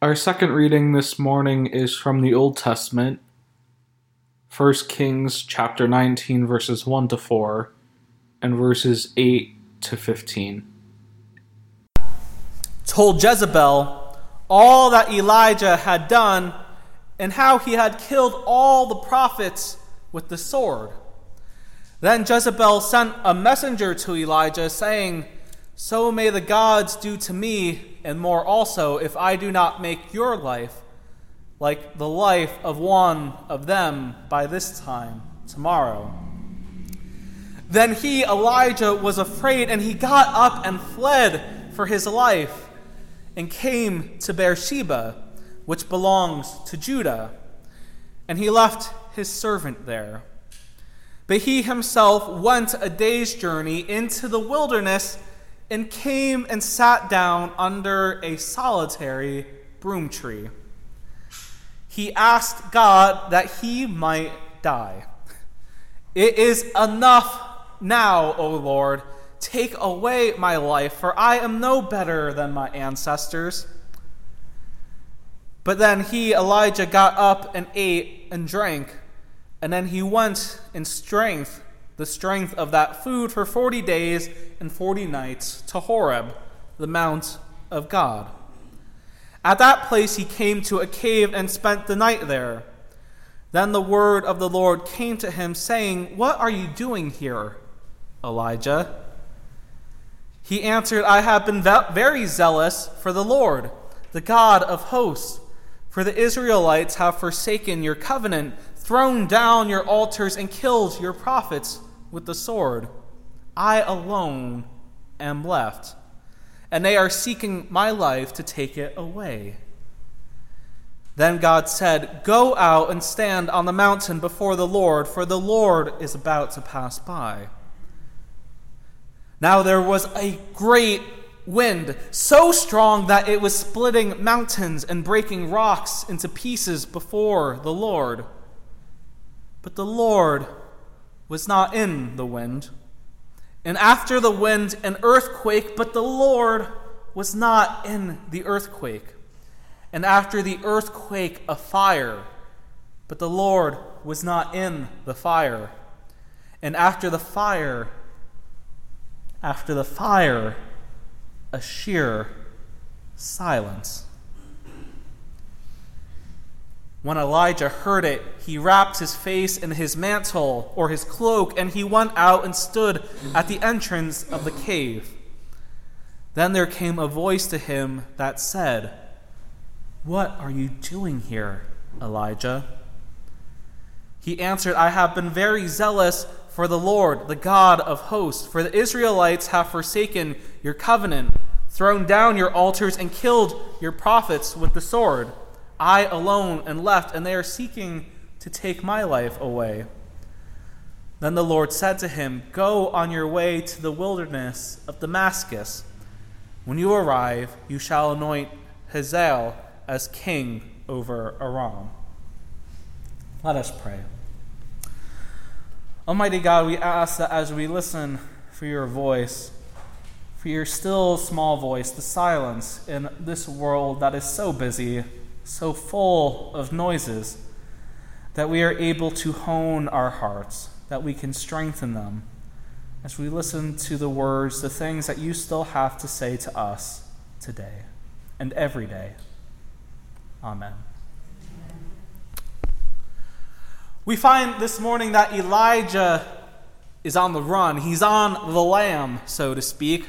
Our second reading this morning is from the Old Testament, 1 Kings chapter 19 verses 1 to 4 and verses 8 to 15. Told Jezebel all that Elijah had done and how he had killed all the prophets with the sword. Then Jezebel sent a messenger to Elijah saying, so may the gods do to me, and more also, if I do not make your life like the life of one of them by this time tomorrow. Then he, Elijah, was afraid, and he got up and fled for his life, and came to Beersheba, which belongs to Judah. And he left his servant there. But he himself went a day's journey into the wilderness and came and sat down under a solitary broom tree. He asked God that he might die. It is enough now, O Lord. Take away my life, for I am no better than my ancestors. But then he, Elijah, got up and ate and drank, and then he went in strength the strength of that food for 40 days and 40 nights to Horeb, the mount of God. At that place he came to a cave and spent the night there. Then the word of the Lord came to him, saying, What are you doing here, Elijah? He answered, I have been very zealous for the Lord, the God of hosts. For the Israelites have forsaken your covenant, thrown down your altars, and killed your prophets with the sword. I alone am left, and they are seeking my life to take it away. Then God said, Go out and stand on the mountain before the Lord, for the Lord is about to pass by. Now there was a great wind, so strong that it was splitting mountains and breaking rocks into pieces before the Lord. But the Lord was not in the wind. And after the wind, an earthquake, but the Lord was not in the earthquake. And after the earthquake, a fire, but the Lord was not in the fire. And after the fire, after the fire, a sheer silence. When Elijah heard it, he wrapped his face in his mantle or his cloak, and he went out and stood at the entrance of the cave. Then there came a voice to him that said, What are you doing here, Elijah? He answered, I have been very zealous for the Lord, the God of hosts, for the Israelites have forsaken your covenant, thrown down your altars, and killed your prophets with the sword. I alone am left, and they are seeking to take my life away. Then the Lord said to him, Go on your way to the wilderness of Damascus. When you arrive, you shall anoint Hazael as king over Aram. Let us pray. Almighty God, we ask that as we listen for your voice, for your still small voice, the silence in this world that is so busy so full of noises, that we are able to hone our hearts, that we can strengthen them as we listen to the words, the things that you still have to say to us today and every day. Amen. We find this morning that Elijah is on the run. He's on the lam, so to speak,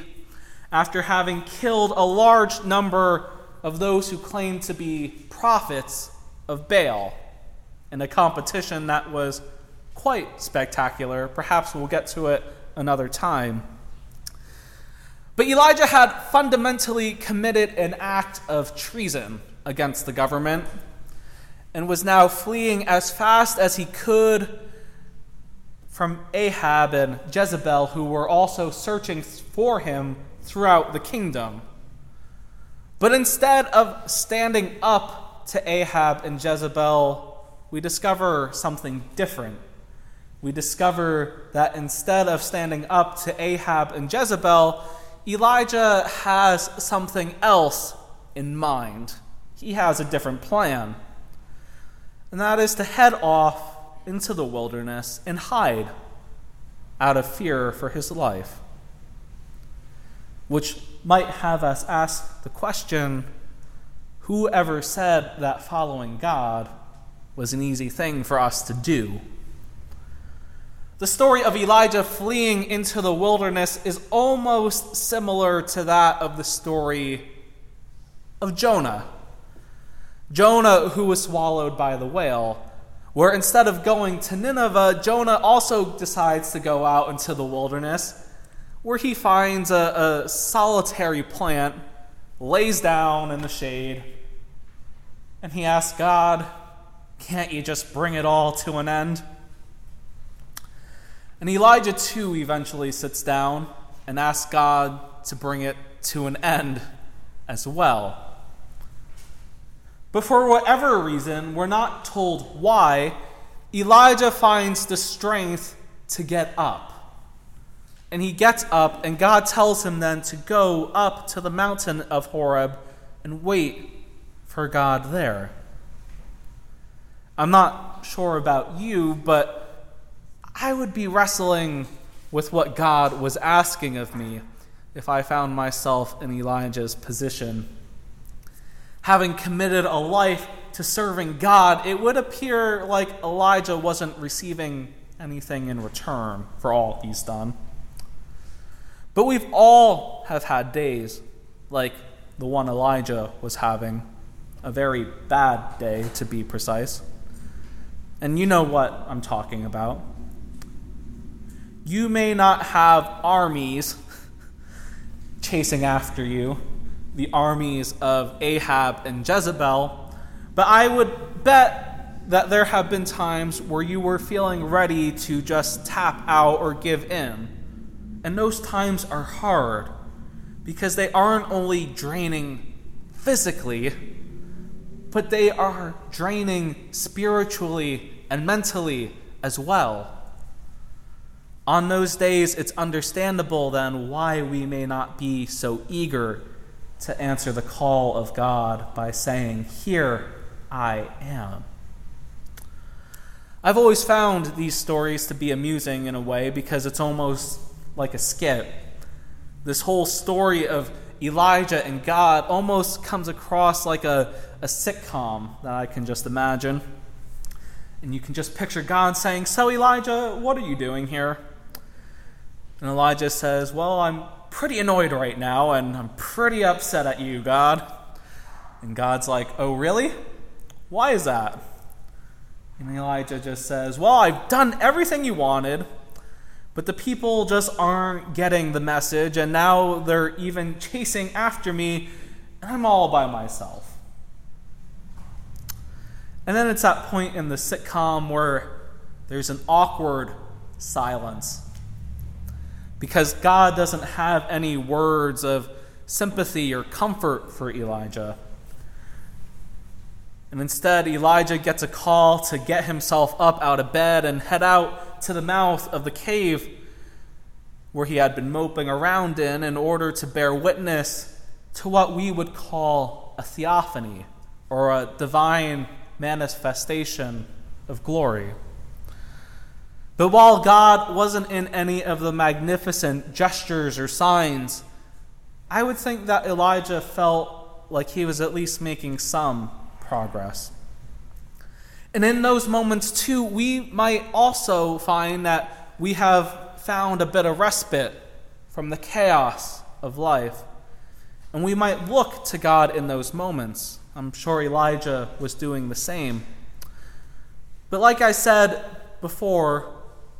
after having killed a large number of those who claimed to be prophets of Baal in a competition that was quite spectacular. Perhaps we'll get to it another time. But Elijah had fundamentally committed an act of treason against the government and was now fleeing as fast as he could from Ahab and Jezebel, who were also searching for him throughout the kingdom. But instead of standing up to Ahab and Jezebel, we discover something different. We discover that instead of standing up to Ahab and Jezebel, Elijah has something else in mind. he has a different plan. And that is to head off into the wilderness and hide out of fear for his life. Which might have us ask the question whoever said that following God was an easy thing for us to do? The story of Elijah fleeing into the wilderness is almost similar to that of the story of Jonah. Jonah, who was swallowed by the whale, where instead of going to Nineveh, Jonah also decides to go out into the wilderness, where he finds a, a solitary plant, lays down in the shade, and he asks God, Can't you just bring it all to an end? And Elijah too eventually sits down and asks God to bring it to an end as well. But for whatever reason, we're not told why, Elijah finds the strength to get up. And he gets up, and God tells him then to go up to the mountain of Horeb and wait for God there. I'm not sure about you, but I would be wrestling with what God was asking of me if I found myself in Elijah's position having committed a life to serving God, it would appear like Elijah wasn't receiving anything in return for all he's done. But we've all have had days like the one Elijah was having, a very bad day to be precise. And you know what I'm talking about. You may not have armies chasing after you, the armies of Ahab and Jezebel, but I would bet that there have been times where you were feeling ready to just tap out or give in. And those times are hard because they aren't only draining physically, but they are draining spiritually and mentally as well. On those days, it's understandable then why we may not be so eager to answer the call of God by saying, Here I am. I've always found these stories to be amusing in a way because it's almost like a skit. This whole story of Elijah and God almost comes across like a, a sitcom that I can just imagine. And you can just picture God saying, So, Elijah, what are you doing here? And Elijah says, Well, I'm pretty annoyed right now and I'm pretty upset at you, God. And God's like, Oh, really? Why is that? And Elijah just says, Well, I've done everything you wanted, but the people just aren't getting the message, and now they're even chasing after me, and I'm all by myself. And then it's that point in the sitcom where there's an awkward silence because God doesn't have any words of sympathy or comfort for Elijah. And instead, Elijah gets a call to get himself up out of bed and head out to the mouth of the cave where he had been moping around in in order to bear witness to what we would call a theophany or a divine manifestation of glory. But while God wasn't in any of the magnificent gestures or signs, I would think that Elijah felt like he was at least making some progress. And in those moments, too, we might also find that we have found a bit of respite from the chaos of life. And we might look to God in those moments. I'm sure Elijah was doing the same. But like I said before,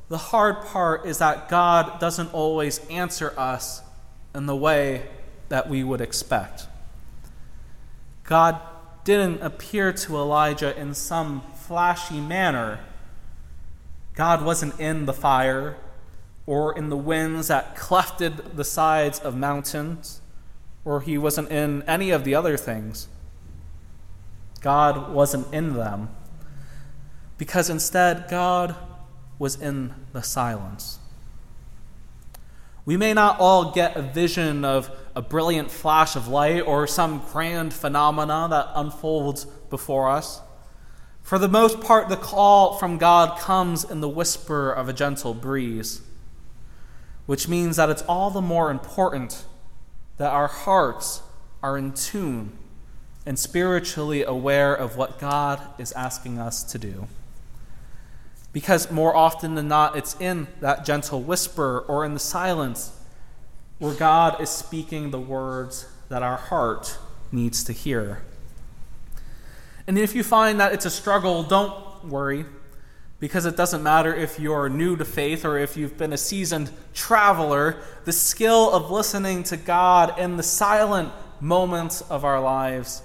the hard part is that God doesn't always answer us in the way that we would expect. God didn't appear to Elijah in some flashy manner. God wasn't in the fire or in the winds that clefted the sides of mountains, or he wasn't in any of the other things. God wasn't in them. Because instead, God was in the silence. We may not all get a vision of a brilliant flash of light or some grand phenomena that unfolds before us. For the most part, the call from God comes in the whisper of a gentle breeze, which means that it's all the more important that our hearts are in tune and spiritually aware of what God is asking us to do. Because more often than not, it's in that gentle whisper or in the silence where God is speaking the words that our heart needs to hear. And if you find that it's a struggle, don't worry, because it doesn't matter if you're new to faith or if you've been a seasoned traveler. The skill of listening to God in the silent moments of our lives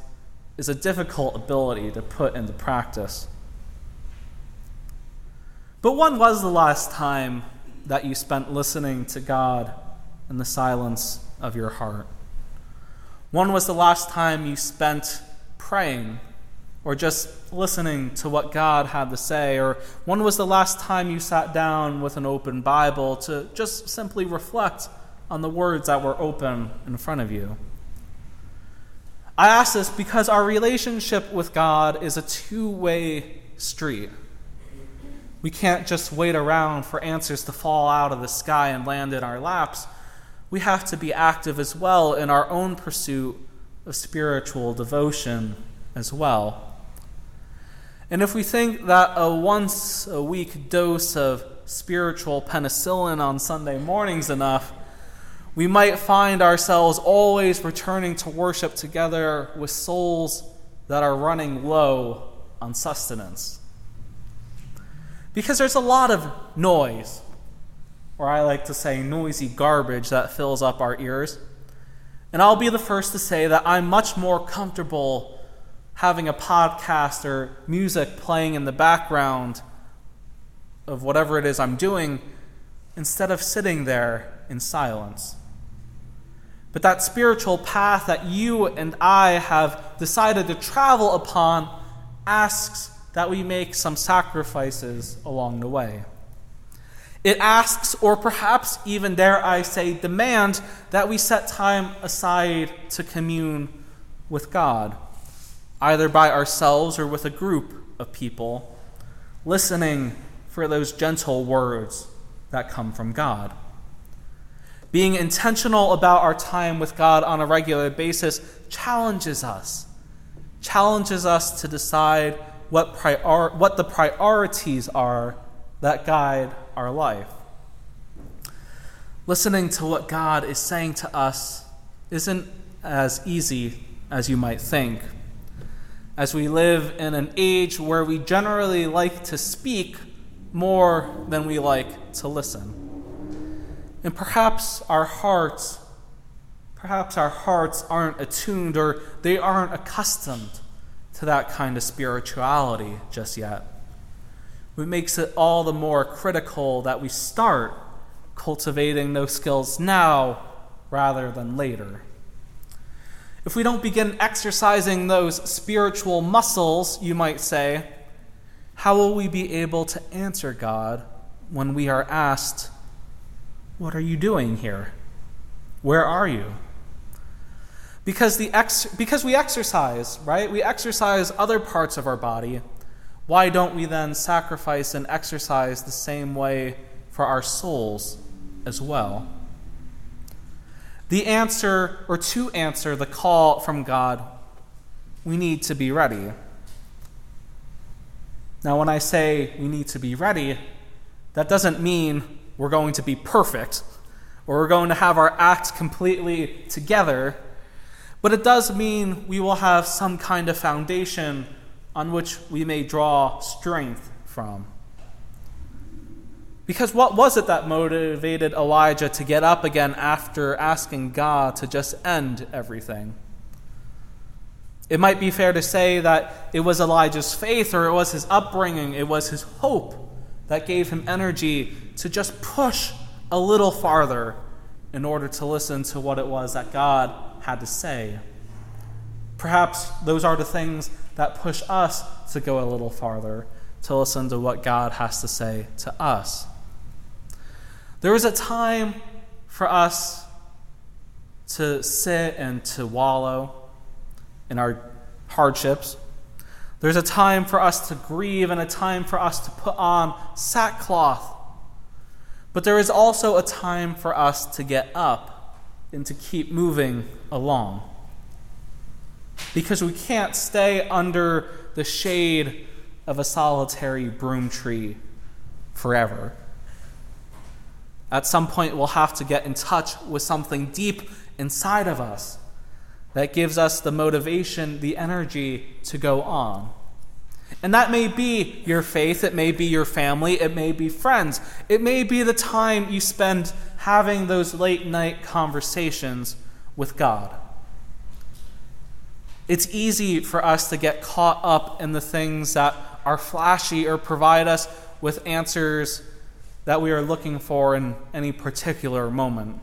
is a difficult ability to put into practice. But when was the last time that you spent listening to God in the silence of your heart? When was the last time you spent praying or just listening to what God had to say? Or when was the last time you sat down with an open Bible to just simply reflect on the words that were open in front of you? I ask this because our relationship with God is a two way street. We can't just wait around for answers to fall out of the sky and land in our laps. We have to be active as well in our own pursuit of spiritual devotion as well. And if we think that a once a week dose of spiritual penicillin on Sunday mornings enough, we might find ourselves always returning to worship together with souls that are running low on sustenance. Because there's a lot of noise, or I like to say noisy garbage that fills up our ears. And I'll be the first to say that I'm much more comfortable having a podcast or music playing in the background of whatever it is I'm doing instead of sitting there in silence. But that spiritual path that you and I have decided to travel upon asks that we make some sacrifices along the way. It asks, or perhaps even dare I say, demand that we set time aside to commune with God, either by ourselves or with a group of people, listening for those gentle words that come from God. Being intentional about our time with God on a regular basis challenges us, challenges us to decide what, prior, what the priorities are that guide our life. Listening to what God is saying to us isn't as easy as you might think. As we live in an age where we generally like to speak more than we like to listen. And perhaps our hearts, perhaps our hearts aren't attuned or they aren't accustomed to that kind of spirituality just yet. It makes it all the more critical that we start cultivating those skills now rather than later. If we don't begin exercising those spiritual muscles, you might say, how will we be able to answer God when we are asked, what are you doing here? Where are you? Because, the ex- because we exercise, right? We exercise other parts of our body. Why don't we then sacrifice and exercise the same way for our souls as well? The answer, or to answer the call from God, we need to be ready. Now, when I say we need to be ready, that doesn't mean we're going to be perfect or we're going to have our acts completely together, but it does mean we will have some kind of foundation on which we may draw strength from. Because what was it that motivated Elijah to get up again after asking God to just end everything? It might be fair to say that it was Elijah's faith or it was his upbringing, it was his hope that gave him energy to just push a little farther in order to listen to what it was that God had to say. Perhaps those are the things that push us to go a little farther, to listen to what God has to say to us. There was a time for us to sit and to wallow in our hardships. There's a time for us to grieve and a time for us to put on sackcloth. But there is also a time for us to get up and to keep moving along. Because we can't stay under the shade of a solitary broom tree forever. At some point, we'll have to get in touch with something deep inside of us that gives us the motivation, the energy to go on. And that may be your faith, it may be your family, it may be friends, it may be the time you spend having those late night conversations with God. It's easy for us to get caught up in the things that are flashy or provide us with answers that we are looking for in any particular moment.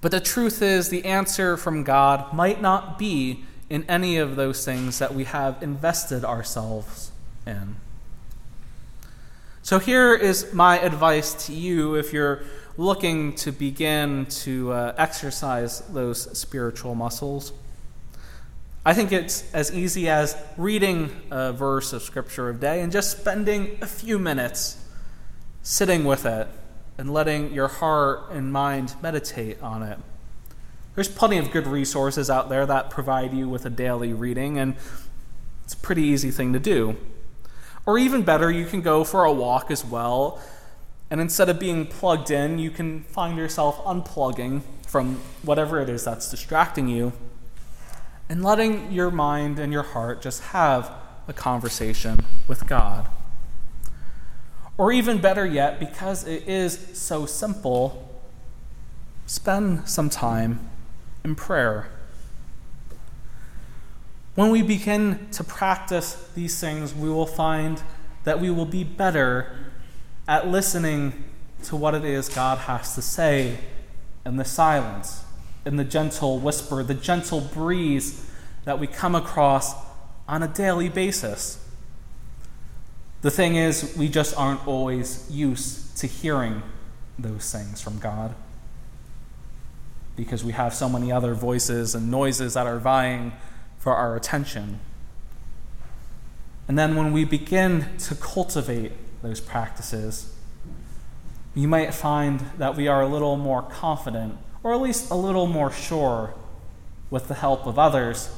But the truth is, the answer from God might not be in any of those things that we have invested ourselves in. So, here is my advice to you if you're looking to begin to uh, exercise those spiritual muscles. I think it's as easy as reading a verse of Scripture of day and just spending a few minutes sitting with it and letting your heart and mind meditate on it. There's plenty of good resources out there that provide you with a daily reading, and it's a pretty easy thing to do. Or even better, you can go for a walk as well, and instead of being plugged in, you can find yourself unplugging from whatever it is that's distracting you and letting your mind and your heart just have a conversation with God. Or even better yet, because it is so simple, spend some time in prayer. When we begin to practice these things, we will find that we will be better at listening to what it is God has to say in the silence, in the gentle whisper, the gentle breeze that we come across on a daily basis. The thing is, we just aren't always used to hearing those things from God because we have so many other voices and noises that are vying for our attention. And then when we begin to cultivate those practices, you might find that we are a little more confident, or at least a little more sure, with the help of others,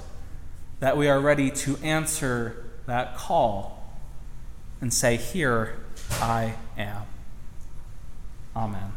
that we are ready to answer that call and say, Here I am. Amen.